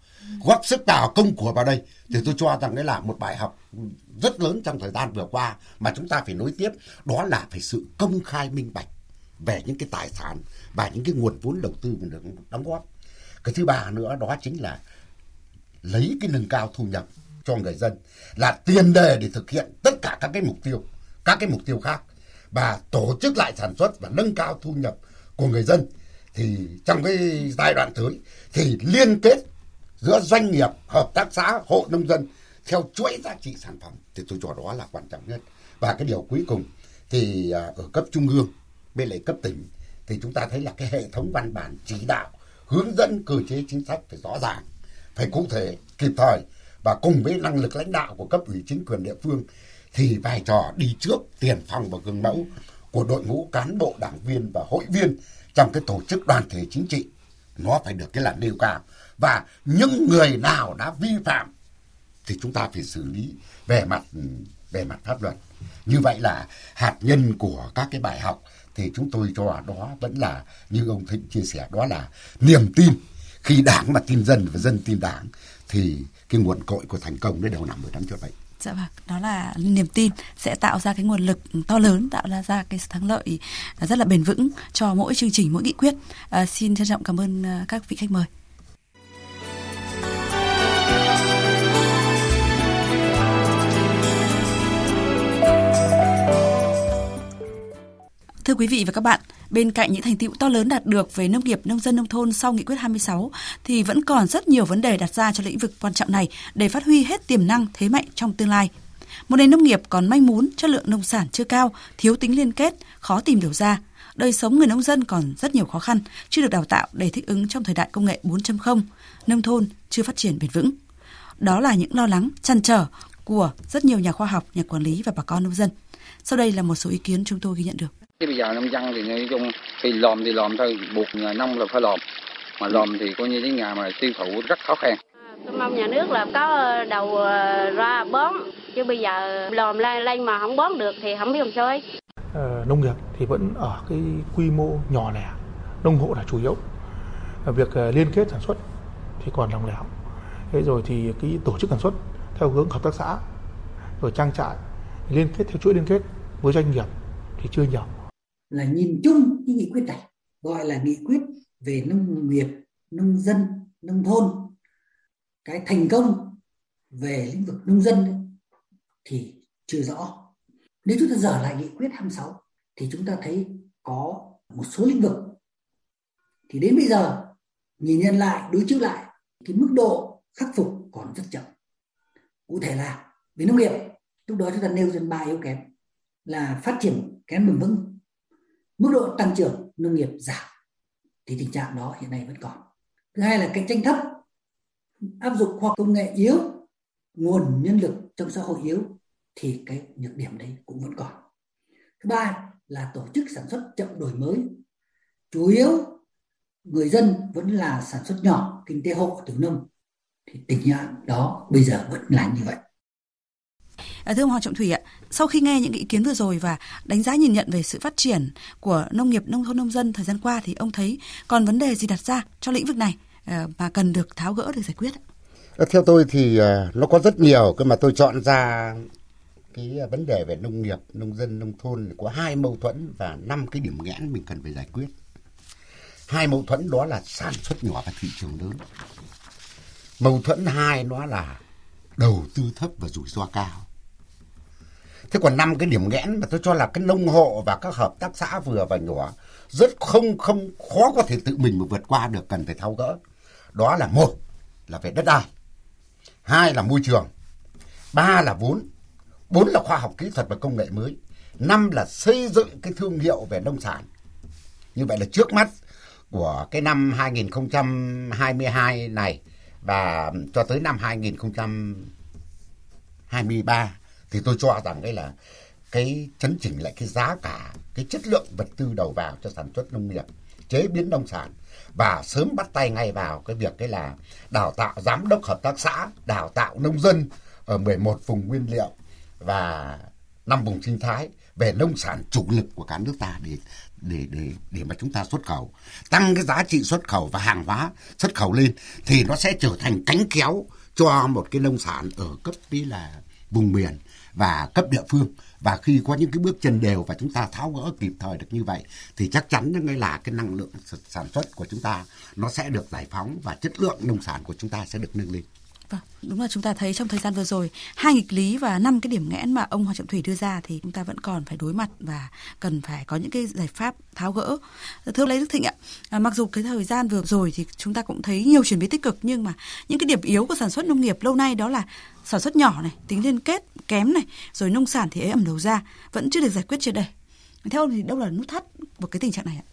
Góp sức vào công của vào đây. Thì tôi cho rằng đấy là một bài học rất lớn trong thời gian vừa qua mà chúng ta phải nối tiếp. Đó là phải sự công khai minh bạch về những cái tài sản và những cái nguồn vốn đầu tư mình được đóng góp cái thứ ba nữa đó chính là lấy cái nâng cao thu nhập cho người dân là tiền đề để thực hiện tất cả các cái mục tiêu, các cái mục tiêu khác. Và tổ chức lại sản xuất và nâng cao thu nhập của người dân thì trong cái giai đoạn tới thì liên kết giữa doanh nghiệp, hợp tác xã, hộ nông dân theo chuỗi giá trị sản phẩm thì tôi cho đó là quan trọng nhất. Và cái điều cuối cùng thì à, ở cấp trung ương, bên lại cấp tỉnh thì chúng ta thấy là cái hệ thống văn bản chỉ đạo hướng dẫn cơ chế chính sách phải rõ ràng, phải cụ thể, kịp thời và cùng với năng lực lãnh đạo của cấp ủy chính quyền địa phương thì vai trò đi trước tiền phong và gương mẫu của đội ngũ cán bộ, đảng viên và hội viên trong cái tổ chức đoàn thể chính trị, nó phải được cái là nêu cao. Và những người nào đã vi phạm thì chúng ta phải xử lý về mặt ừ, về mặt pháp luật. Như vậy là hạt nhân của các cái bài học thì chúng tôi cho đó vẫn là như ông Thịnh chia sẻ đó là niềm tin khi đảng mà tin dân và dân tin đảng thì cái nguồn cội của thành công đấy đều nằm ở đám chuột vậy. Dạ vâng, đó là niềm tin sẽ tạo ra cái nguồn lực to lớn, tạo ra ra cái thắng lợi rất là bền vững cho mỗi chương trình, mỗi nghị quyết. À, xin trân trọng cảm ơn à, các vị khách mời. Thưa quý vị và các bạn, bên cạnh những thành tựu to lớn đạt được về nông nghiệp, nông dân, nông thôn sau nghị quyết 26 thì vẫn còn rất nhiều vấn đề đặt ra cho lĩnh vực quan trọng này để phát huy hết tiềm năng thế mạnh trong tương lai. Một nền nông nghiệp còn manh mún, chất lượng nông sản chưa cao, thiếu tính liên kết, khó tìm đầu ra. Đời sống người nông dân còn rất nhiều khó khăn, chưa được đào tạo để thích ứng trong thời đại công nghệ 4.0, nông thôn chưa phát triển bền vững. Đó là những lo lắng, chăn trở của rất nhiều nhà khoa học, nhà quản lý và bà con nông dân. Sau đây là một số ý kiến chúng tôi ghi nhận được. Chứ bây giờ nông dân thì nói chung thì lòm thì lòm thôi, buộc nhà nông là phải lòm. Mà lòm thì coi như cái nhà mà tiêu thụ rất khó khăn. Tôi mong nhà nước là có đầu ờ, ra bón, chứ bây giờ lòm lên, lên mà không bón được thì không biết làm sao ấy. Ờ, nông nghiệp thì vẫn ở cái quy mô nhỏ lẻ, nông hộ là chủ yếu. Việc ờ, liên kết sản xuất thì còn lòng lẻo. Thế rồi thì cái tổ chức sản xuất theo hướng hợp tác xã, rồi trang trại liên kết theo chuỗi liên kết với doanh nghiệp thì chưa nhiều là nhìn chung cái nghị quyết này gọi là nghị quyết về nông nghiệp nông dân nông thôn. Cái thành công về lĩnh vực nông dân ấy, thì chưa rõ. Nếu chúng ta dở lại nghị quyết 26 thì chúng ta thấy có một số lĩnh vực thì đến bây giờ nhìn nhận lại đối chiếu lại cái mức độ khắc phục còn rất chậm. Cụ thể là về nông nghiệp lúc đó chúng ta nêu trên ba yếu kém là phát triển kém bền vững mức độ tăng trưởng nông nghiệp giảm. Thì tình trạng đó hiện nay vẫn còn. Thứ hai là cạnh tranh thấp. Áp dụng khoa công nghệ yếu, nguồn nhân lực trong xã hội yếu, thì cái nhược điểm đấy cũng vẫn còn. Thứ ba là tổ chức sản xuất chậm đổi mới. Chủ yếu người dân vẫn là sản xuất nhỏ, kinh tế hộ từ nông. Thì tình trạng đó bây giờ vẫn là như vậy. À, thưa ông Hoàng Trọng Thủy ạ, sau khi nghe những ý kiến vừa rồi và đánh giá nhìn nhận về sự phát triển của nông nghiệp nông thôn nông dân thời gian qua thì ông thấy còn vấn đề gì đặt ra cho lĩnh vực này ờ, mà cần được tháo gỡ để giải quyết? Ờ, theo tôi thì nó có rất nhiều cơ mà tôi chọn ra cái vấn đề về nông nghiệp, nông dân, nông thôn có hai mâu thuẫn và năm cái điểm nghẽn mình cần phải giải quyết. Hai mâu thuẫn đó là sản xuất nhỏ và thị trường lớn. Mâu thuẫn hai nó là đầu tư thấp và rủi ro cao. Thế còn năm cái điểm nghẽn mà tôi cho là cái nông hộ và các hợp tác xã vừa và nhỏ rất không không khó có thể tự mình mà vượt qua được cần phải tháo gỡ. Đó là một là về đất đai, hai là môi trường, ba là vốn, bốn là khoa học kỹ thuật và công nghệ mới, năm là xây dựng cái thương hiệu về nông sản. Như vậy là trước mắt của cái năm 2022 này và cho tới năm 2023 thì tôi cho rằng đây là cái chấn chỉnh lại cái giá cả, cái chất lượng vật tư đầu vào cho sản xuất nông nghiệp, chế biến nông sản. Và sớm bắt tay ngay vào cái việc cái là đào tạo giám đốc hợp tác xã, đào tạo nông dân ở 11 vùng nguyên liệu và năm vùng sinh thái về nông sản chủ lực của cả nước ta để để để để mà chúng ta xuất khẩu. Tăng cái giá trị xuất khẩu và hàng hóa xuất khẩu lên thì nó sẽ trở thành cánh kéo cho một cái nông sản ở cấp đi là vùng miền và cấp địa phương và khi có những cái bước chân đều và chúng ta tháo gỡ kịp thời được như vậy, thì chắc chắn nó là cái năng lượng sản xuất của chúng ta, nó sẽ được giải phóng và chất lượng nông sản của chúng ta sẽ được nâng lên. Vâng, đúng là chúng ta thấy trong thời gian vừa rồi hai nghịch lý và năm cái điểm nghẽn mà ông Hoàng Trọng Thủy đưa ra thì chúng ta vẫn còn phải đối mặt và cần phải có những cái giải pháp tháo gỡ. Thưa Lê Đức Thịnh ạ, à, mặc dù cái thời gian vừa rồi thì chúng ta cũng thấy nhiều chuyển biến tích cực nhưng mà những cái điểm yếu của sản xuất nông nghiệp lâu nay đó là sản xuất nhỏ này, tính liên kết kém này, rồi nông sản thì ế ẩm đầu ra vẫn chưa được giải quyết triệt đề. Theo ông thì đâu là nút thắt của cái tình trạng này ạ?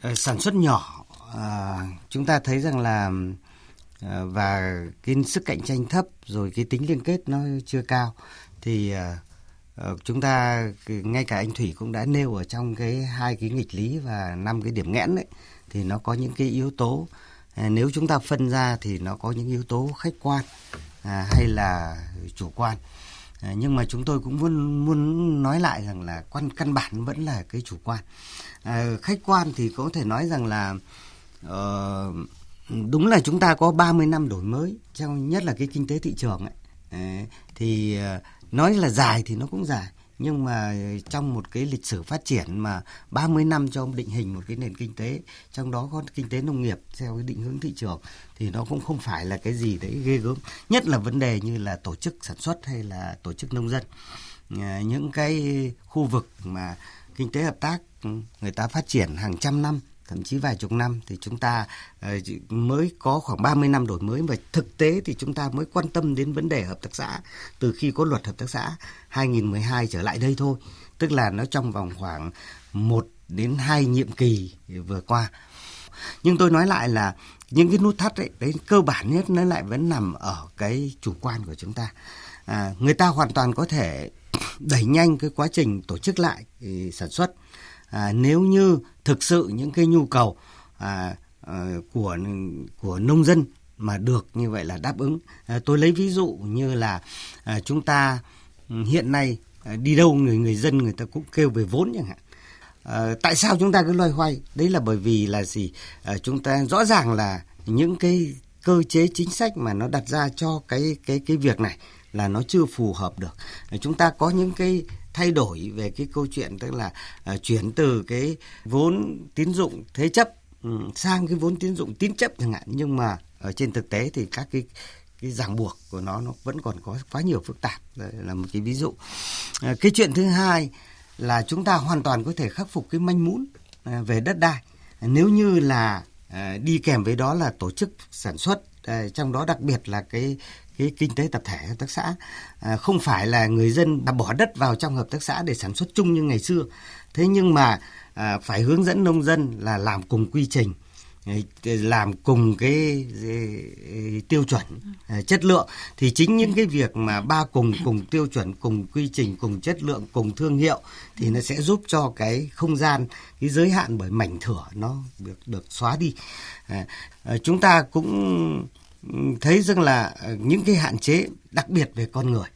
Ờ, sản xuất nhỏ à, chúng ta thấy rằng là Ờ, và cái sức cạnh tranh thấp rồi cái tính liên kết nó chưa cao thì ờ, ờ, chúng ta ngay cả anh Thủy cũng đã nêu ở trong cái hai cái nghịch lý và năm cái điểm nghẽn đấy thì nó có những cái yếu tố nếu chúng ta phân ra thì nó có những yếu tố khách quan à, hay là chủ quan. Nhưng mà chúng tôi cũng muốn muốn nói lại rằng là quan căn bản vẫn là cái chủ quan. Khách quan thì có thể nói rằng là uh, đúng là chúng ta có 30 năm đổi mới, trong nhất là cái kinh tế thị trường ấy. Thì ờ, nói là dài thì nó cũng dài, nhưng mà trong một cái lịch sử phát triển mà 30 năm cho định hình một cái nền kinh tế, trong đó có kinh tế nông nghiệp theo cái định hướng thị trường, thì nó cũng không phải là cái gì đấy ghê gớm. Nhất là vấn đề như là tổ chức sản xuất hay là tổ chức nông dân. Ờ, những cái khu vực mà kinh tế hợp tác ừ, người ta phát triển hàng trăm năm thậm chí vài chục năm thì chúng ta ờ, mới có khoảng 30 năm đổi mới. Và thực tế thì chúng ta mới quan tâm đến vấn đề hợp tác xã từ khi có luật hợp tác xã 2012 trở lại đây thôi. Tức là nó trong vòng khoảng một đến hai nhiệm kỳ vừa qua. Nhưng tôi nói lại là những cái nút thắt ấy đấy cơ bản nhất nó lại vẫn nằm ở cái chủ quan của chúng ta. À, người ta hoàn toàn có thể đẩy nhanh cái quá trình tổ chức lại ừ, sản xuất à, nếu như thực sự những cái nhu cầu à, à, của của nông dân mà được như vậy là đáp ứng. À, tôi lấy ví dụ như là à, chúng ta ừ, hiện nay à, đi đâu người người dân người ta cũng kêu về vốn chẳng hạn. À, tại sao chúng ta cứ loay hoay? Đấy là bởi vì là gì? À, chúng ta rõ ràng là những cái cơ chế chính sách mà nó đặt ra cho cái cái cái việc này là nó chưa phù hợp được. Chúng ta có những cái thay đổi về cái câu chuyện tức là uh, chuyển từ cái vốn tín dụng thế chấp um, sang cái vốn tín dụng tín chấp chẳng hạn. Nhưng mà ở trên thực tế thì các cái cái ràng buộc của nó nó vẫn còn có quá nhiều phức tạp. Đây là một cái ví dụ. À, cái chuyện thứ hai là chúng ta hoàn toàn có thể khắc phục cái manh mún à, về đất đai. Nếu như là à, đi kèm với đó là tổ chức sản xuất à, trong đó đặc biệt là cái cái kinh tế tập thể hợp tác xã. À, không phải là người dân đã bỏ đất vào trong hợp tác xã để sản xuất chung như ngày xưa. Thế nhưng mà à, phải hướng dẫn nông dân là làm cùng quy trình à, làm cùng cái, cái tiêu chuẩn à, chất lượng. Thì chính những cái việc mà ba cùng cùng tiêu chuẩn cùng quy trình cùng chất lượng cùng thương hiệu thì nó sẽ giúp cho cái không gian cái giới hạn bởi mảnh thửa nó được được xóa đi. À, à chúng ta cũng thấy rằng là ờ, những cái hạn chế đặc biệt về con người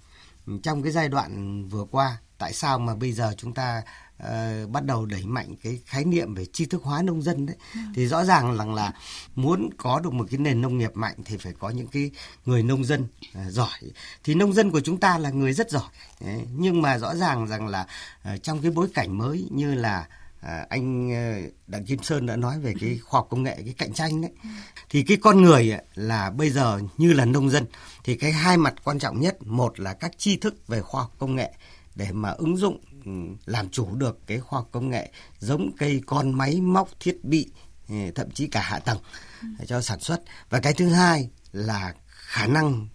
trong cái giai đoạn vừa qua tại sao mà bây giờ chúng ta uh, bắt đầu đẩy mạnh cái khái niệm về tri thức hóa nông dân đấy ừ. thì rõ ràng rằng là muốn có được một cái nền nông nghiệp mạnh thì phải có những cái người nông dân uh, giỏi thì nông dân của chúng ta là người rất giỏi đấy. nhưng mà rõ ràng rằng là uh, trong cái bối cảnh mới như là À, anh ờ, Đặng Kim Sơn đã nói về cái khoa học công nghệ cái cạnh tranh đấy. Thì cái con người là bây giờ như là nông dân thì cái hai mặt quan trọng nhất một là các tri thức về khoa học công nghệ để mà ứng dụng ừ, làm chủ được cái khoa học công nghệ giống cây con máy móc thiết bị ừ, thậm chí cả hạ tầng ừ, cho sản xuất. Và cái thứ hai là khả năng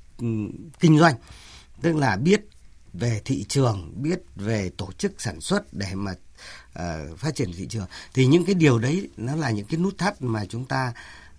kinh doanh tức là biết về thị trường biết về tổ chức sản xuất để mà uh, phát triển thị trường thì những cái điều đấy nó là những cái nút thắt mà chúng ta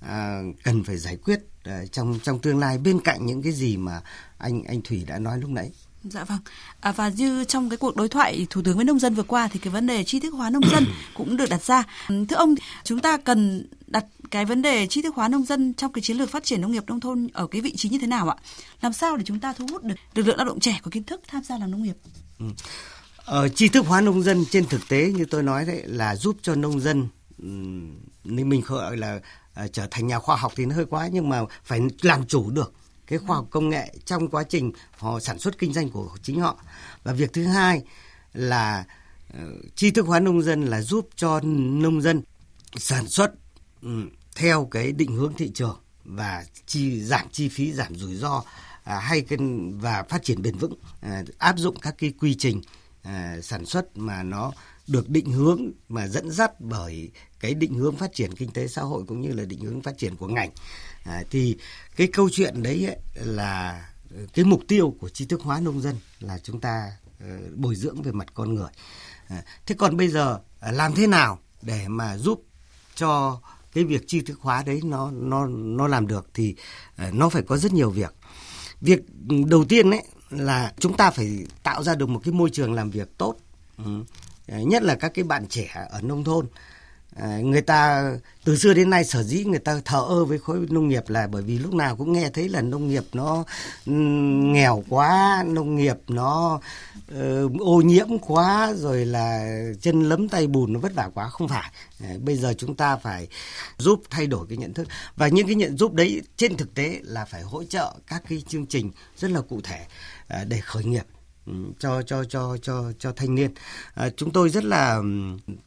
uh, cần phải giải quyết uh, trong trong tương lai bên cạnh những cái gì mà anh anh Thủy đã nói lúc nãy. Dạ vâng. À, và như trong cái cuộc đối thoại thủ tướng với nông dân vừa qua thì cái vấn đề tri thức hóa nông dân [coughs] cũng được đặt ra. Thưa ông, chúng ta cần đặt cái vấn đề tri thức hóa nông dân trong cái chiến lược phát triển nông nghiệp nông thôn ở cái vị trí như thế nào ạ? Làm sao để chúng ta thu hút được lực lượng lao động trẻ có kiến thức tham gia làm nông nghiệp? Ừ. Ờ, tri thức hóa nông dân trên thực tế như tôi nói đấy là giúp cho nông dân nên mình gọi là uh, trở thành nhà khoa học thì nó hơi quá nhưng mà phải làm chủ được cái khoa học công nghệ trong quá trình họ sản xuất kinh doanh của chính họ. Và việc thứ hai là ờ, tri thức hóa nông dân là giúp cho nông dân sản xuất ừ, theo cái định hướng thị trường và chi giảm chi phí giảm rủi ro à, hay cái, và phát triển bền vững à, áp dụng các cái quy trình à, sản xuất mà nó được định hướng mà dẫn dắt bởi cái định hướng phát triển kinh tế xã hội cũng như là định hướng phát triển của ngành à, thì cái câu chuyện đấy ấy, là cái mục tiêu của tri thức hóa nông dân là chúng ta uh, bồi dưỡng về mặt con người à, thế còn bây giờ à, làm thế nào để mà giúp cho cái việc tri thức hóa đấy nó nó nó làm được thì uh, nó phải có rất nhiều việc việc đầu tiên ấy là chúng ta phải tạo ra được một cái môi trường làm việc tốt ừ. Ờ, nhất là các cái bạn trẻ ở nông thôn Ờ, người ta từ xưa đến nay sở dĩ người ta thờ ơ với khối nông nghiệp là bởi vì lúc nào cũng nghe thấy là nông nghiệp nó ừ, nghèo quá nông nghiệp nó uh, ô nhiễm quá rồi là chân lấm tay bùn nó vất vả quá. Không phải. Ờ, bây giờ chúng ta phải giúp thay đổi cái nhận thức. Và những cái nhận giúp đấy trên thực tế là phải hỗ trợ các cái chương trình rất là cụ thể để khởi nghiệp cho cho cho cho cho thanh niên. À, chúng tôi rất là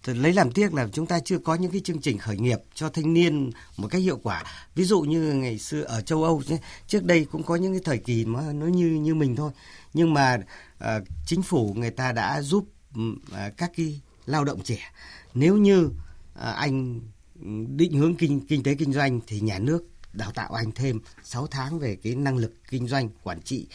lấy làm tiếc là chúng ta chưa có những cái chương trình khởi nghiệp cho thanh niên một cách hiệu quả. Ví dụ như ngày xưa ở châu Âu trước đây cũng có những cái thời kỳ mà nó như như mình thôi. Nhưng mà à, chính phủ người ta đã giúp à, các cái lao động trẻ nếu như à, anh định hướng kinh kinh tế kinh doanh thì nhà nước đào tạo anh thêm 6 tháng về cái năng lực kinh doanh quản trị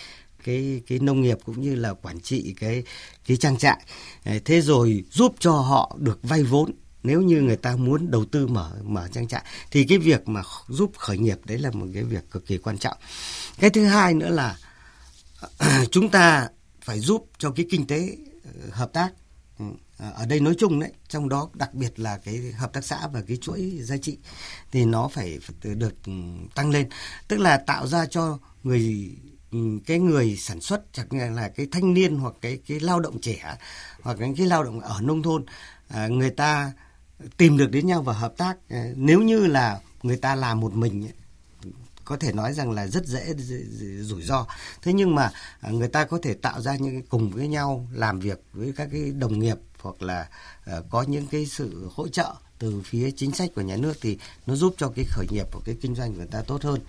cái cái nông nghiệp cũng như là quản trị cái cái trang trại. Ờ, thế rồi giúp cho họ được vay vốn nếu như người ta muốn đầu tư mở mở trang trại. Thì cái việc mà giúp khởi nghiệp đấy là một cái việc cực kỳ quan trọng. Cái thứ hai nữa là, [clears throat] chúng ta phải giúp cho cái kinh tế ờ, hợp tác. Ừ, ờ, ở đây nói chung đấy, trong đó đặc biệt là cái hợp tác xã và cái chuỗi giá trị thì nó phải được ừ, tăng lên. Tức là tạo ra cho người Ừ, cái người sản xuất chẳng hạn là cái thanh niên hoặc cái cái lao động trẻ hoặc cái, cái lao động ở nông thôn à, người ta tìm được đến nhau và hợp tác. À, nếu như là người ta làm một mình có thể nói rằng là rất dễ rủi ro. Thế nhưng mà à, người ta có thể tạo ra những cùng với nhau làm việc với các cái đồng nghiệp hoặc là à, có những cái sự hỗ trợ từ phía chính sách của nhà nước thì nó giúp cho cái khởi nghiệp của cái kinh doanh của người ta tốt hơn.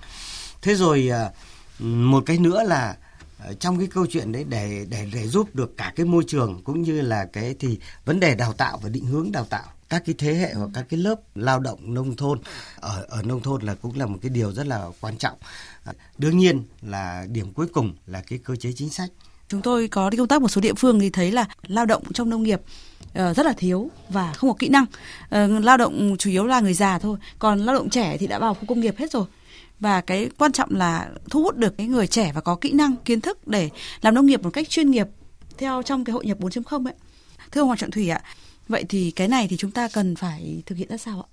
Thế rồi uh, một cái nữa là ờ, trong cái câu chuyện đấy để để để giúp được cả cái môi trường cũng như là cái thì vấn đề đào tạo và định hướng đào tạo các cái thế hệ hoặc các cái lớp lao động nông thôn, ở ở nông thôn là cũng là một cái điều rất là quan trọng. Ờ, đương nhiên là điểm cuối cùng là cái cơ chế chính sách. Chúng tôi có đi công tác một số địa phương thì thấy là lao động trong nông nghiệp ờ, rất là thiếu và không có kỹ năng. Lao động chủ yếu là người già thôi, còn lao động trẻ thì đã vào khu công nghiệp hết rồi và cái quan trọng là thu hút được cái người trẻ và có kỹ năng kiến thức để làm nông nghiệp một cách chuyên nghiệp theo trong cái hội nhập 4.0 ấy. Thưa ông Hoàng Trọng Thủy ạ, vậy thì cái này thì chúng ta cần phải thực hiện ra sao ạ?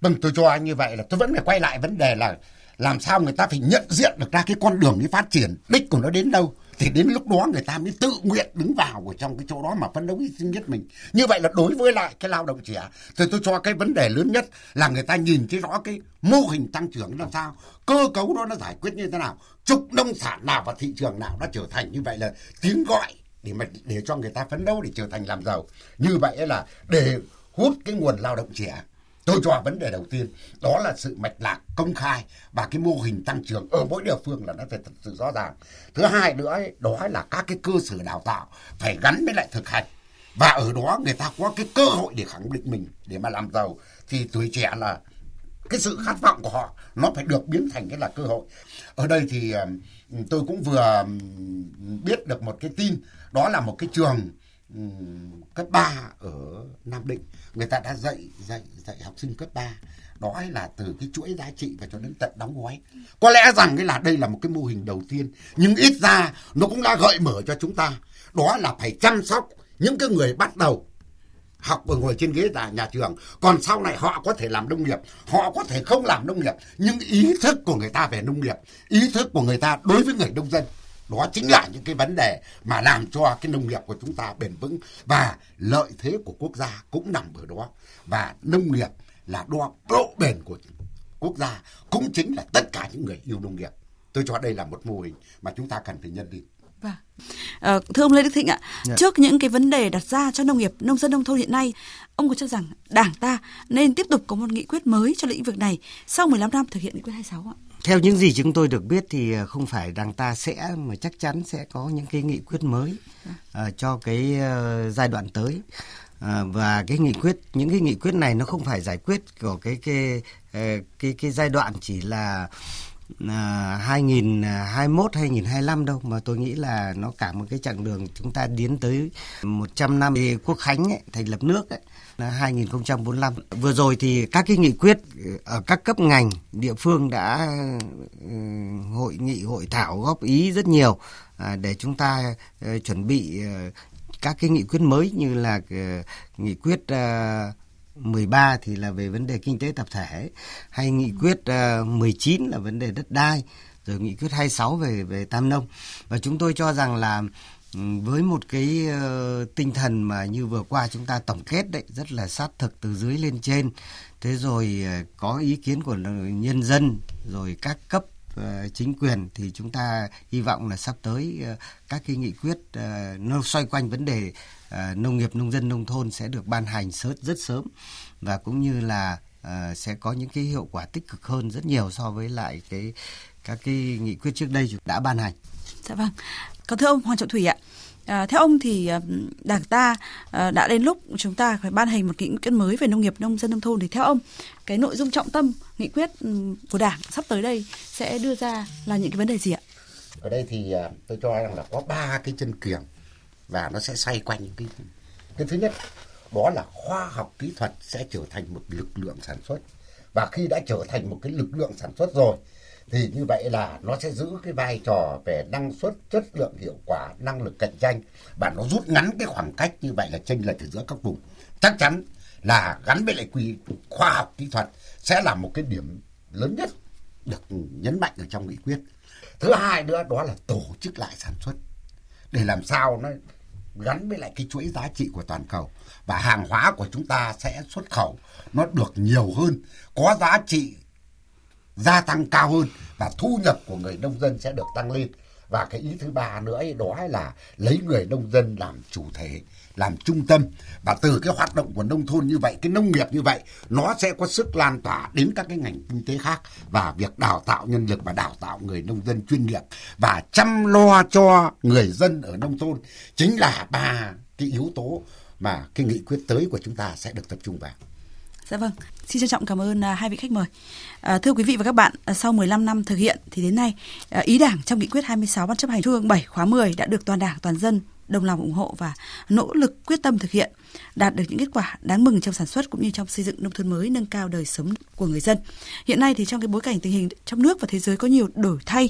Vâng, tôi cho anh như vậy là tôi vẫn phải quay lại vấn đề là làm sao người ta phải nhận diện được ra cái con đường đi phát triển, đích của nó đến đâu thì đến lúc đó người ta mới tự nguyện đứng vào ở trong cái chỗ đó mà phấn đấu hy sinh nhất mình. Như vậy là đối với lại cái lao động trẻ, thì tôi cho cái vấn đề lớn nhất là người ta nhìn thấy rõ cái mô hình tăng trưởng làm sao, cơ cấu đó nó giải quyết như thế nào, trục nông sản nào và thị trường nào nó trở thành như vậy là tiếng gọi để mà để cho người ta phấn đấu để trở thành làm giàu. Như vậy là để hút cái nguồn lao động trẻ tôi cho vấn đề đầu tiên đó là sự mạch lạc công khai và cái mô hình tăng trưởng ở mỗi địa phương là nó phải thật sự rõ ràng. Thứ hai nữa ấy, đó là các cái cơ sở đào tạo phải gắn với lại thực hành. Và ở đó người ta có cái cơ hội để khẳng định mình để mà làm giàu. Thì tuổi trẻ là cái sự khát vọng của họ nó phải được biến thành cái là cơ hội. Ở đây thì tôi cũng vừa biết được một cái tin đó là một cái trường cấp 3 ở Nam Định người ta đã dạy dạy dạy học sinh cấp 3 đó là từ cái chuỗi giá trị và cho đến tận đóng gói. Có lẽ rằng cái là đây là một cái mô hình đầu tiên, nhưng ít ra nó cũng đã gợi mở cho chúng ta. Đó là phải chăm sóc những cái người bắt đầu học và ngồi trên ghế tại nhà trường. Còn sau này họ có thể làm nông nghiệp, họ có thể không làm nông nghiệp, nhưng ý thức của người ta về nông nghiệp, ý thức của người ta đối với người nông dân đó chính là những cái vấn đề mà làm cho cái nông nghiệp của chúng ta bền vững và lợi thế của quốc gia cũng nằm ở đó và nông nghiệp là đo độ bền của quốc gia cũng chính là tất cả những người yêu nông nghiệp tôi cho đây là một mô hình mà chúng ta cần phải nhân đi Vâng. À, thưa ông Lê Đức Thịnh ạ, dạ. trước những cái vấn đề đặt ra cho nông nghiệp, nông dân nông thôn hiện nay, ông có cho rằng Đảng ta nên tiếp tục có một nghị quyết mới cho lĩnh vực này sau 15 năm thực hiện nghị quyết 26 ạ? Theo những gì chúng tôi được biết thì ờ, không phải Đảng ta sẽ mà chắc chắn sẽ có những cái nghị quyết mới uh, cho cái uh, giai đoạn tới. uh, và cái nghị quyết những cái nghị quyết này nó không phải giải quyết của cái cái cái cái, cái giai đoạn chỉ là à, 2021 2025 đâu mà tôi nghĩ là nó cả một cái chặng đường chúng ta tiến tới 100 năm thì quốc khánh ấy, thành lập nước ấy, 2045. Vừa rồi thì các cái nghị quyết ở các cấp ngành địa phương đã uh, hội nghị hội thảo góp ý rất nhiều uh, để chúng ta uh, chuẩn bị uh, các cái nghị quyết mới như là uh, nghị quyết uh, 13 thì là về vấn đề kinh tế tập thể hay nghị quyết uh, 19 là vấn đề đất đai rồi nghị quyết 26 về về tam nông và chúng tôi cho rằng là với một cái uh, tinh thần mà như vừa qua chúng ta tổng kết đấy rất là sát thực từ dưới lên trên thế rồi uh, có ý kiến của nhân dân rồi các cấp uh, chính quyền thì chúng ta hy vọng là sắp tới uh, các cái nghị quyết uh, nó xoay quanh vấn đề uh, nông nghiệp nông dân nông thôn sẽ được ban hành sớm rất sớm và cũng như là uh, sẽ có những cái hiệu quả tích cực hơn rất nhiều so với lại cái các cái nghị quyết trước đây đã ban hành. Dạ vâng. Còn thưa ông Hoàng Trọng Thủy ạ, À, theo ông thì à, đảng ta à, đã đến lúc chúng ta phải ban hành một nghị quyết mới về nông nghiệp nông dân nông thôn thì theo ông cái nội dung trọng tâm nghị quyết ừ, của đảng sắp tới đây sẽ đưa ra là những cái vấn đề gì ạ? Ở đây thì à, tôi cho rằng là có ba cái chân kiềng và nó sẽ xoay quanh cái cái thứ nhất đó là khoa học kỹ thuật sẽ trở thành một lực lượng sản xuất và khi đã trở thành một cái lực lượng sản xuất rồi thì như vậy là nó sẽ giữ cái vai trò về năng suất, chất lượng, hiệu quả, năng lực cạnh tranh và nó rút ngắn cái khoảng cách như vậy là chênh lệch giữa các vùng. Chắc chắn là gắn với lại quy khoa học kỹ thuật sẽ là một cái điểm lớn nhất được nhấn mạnh ở trong nghị quyết. Thứ hai nữa, đó là tổ chức lại sản xuất để làm sao nó gắn với lại cái chuỗi giá trị của toàn cầu. Và hàng hóa của chúng ta sẽ xuất khẩu nó được nhiều hơn, có giá trị gia tăng cao hơn và thu nhập của người nông dân sẽ được tăng lên. Và cái ý thứ ba nữa ấy, đó là lấy người nông dân làm chủ thể làm trung tâm. Và từ cái hoạt động của nông thôn như vậy cái nông nghiệp như vậy nó sẽ có sức lan tỏa đến các cái ngành kinh tế khác. Và việc đào tạo nhân lực và đào tạo người nông dân chuyên nghiệp và chăm lo cho người dân ở nông thôn chính là ba cái yếu tố mà cái nghị quyết tới của chúng ta sẽ được tập trung vào. Dạ vâng, xin trân trọng cảm ơn à, hai vị khách mời. À, thưa quý vị và các bạn, à, sau 15 năm thực hiện thì đến nay à, ý Đảng trong nghị quyết 26 ban chấp hành Trung ương 7 khóa 10 đã được toàn Đảng toàn dân đồng lòng ủng hộ và nỗ lực quyết tâm thực hiện, đạt được những kết quả đáng mừng trong sản xuất cũng như trong xây dựng nông thôn mới, nâng cao đời sống của người dân. Hiện nay thì trong cái bối cảnh tình hình trong nước và thế giới có nhiều đổi thay,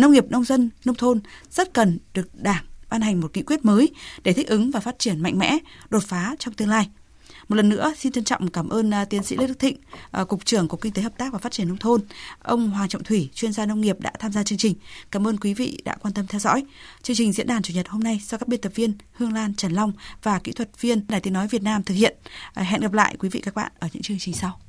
nông nghiệp nông dân nông thôn rất cần được Đảng ban hành một nghị quyết mới để thích ứng và phát triển mạnh mẽ, đột phá trong tương lai. Một lần nữa xin trân trọng cảm ơn à, tiến sĩ Lê Đức Thịnh, à, cục trưởng Cục Kinh tế Hợp tác và Phát triển nông thôn, ông Hoàng Trọng Thủy, chuyên gia nông nghiệp đã tham gia chương trình. Cảm ơn quý vị đã quan tâm theo dõi. Chương trình diễn đàn chủ nhật hôm nay do các biên tập viên Hương Lan, Trần Long và kỹ thuật viên Đài Tiếng nói Việt Nam thực hiện. À, hẹn gặp lại quý vị các bạn ở những chương trình sau.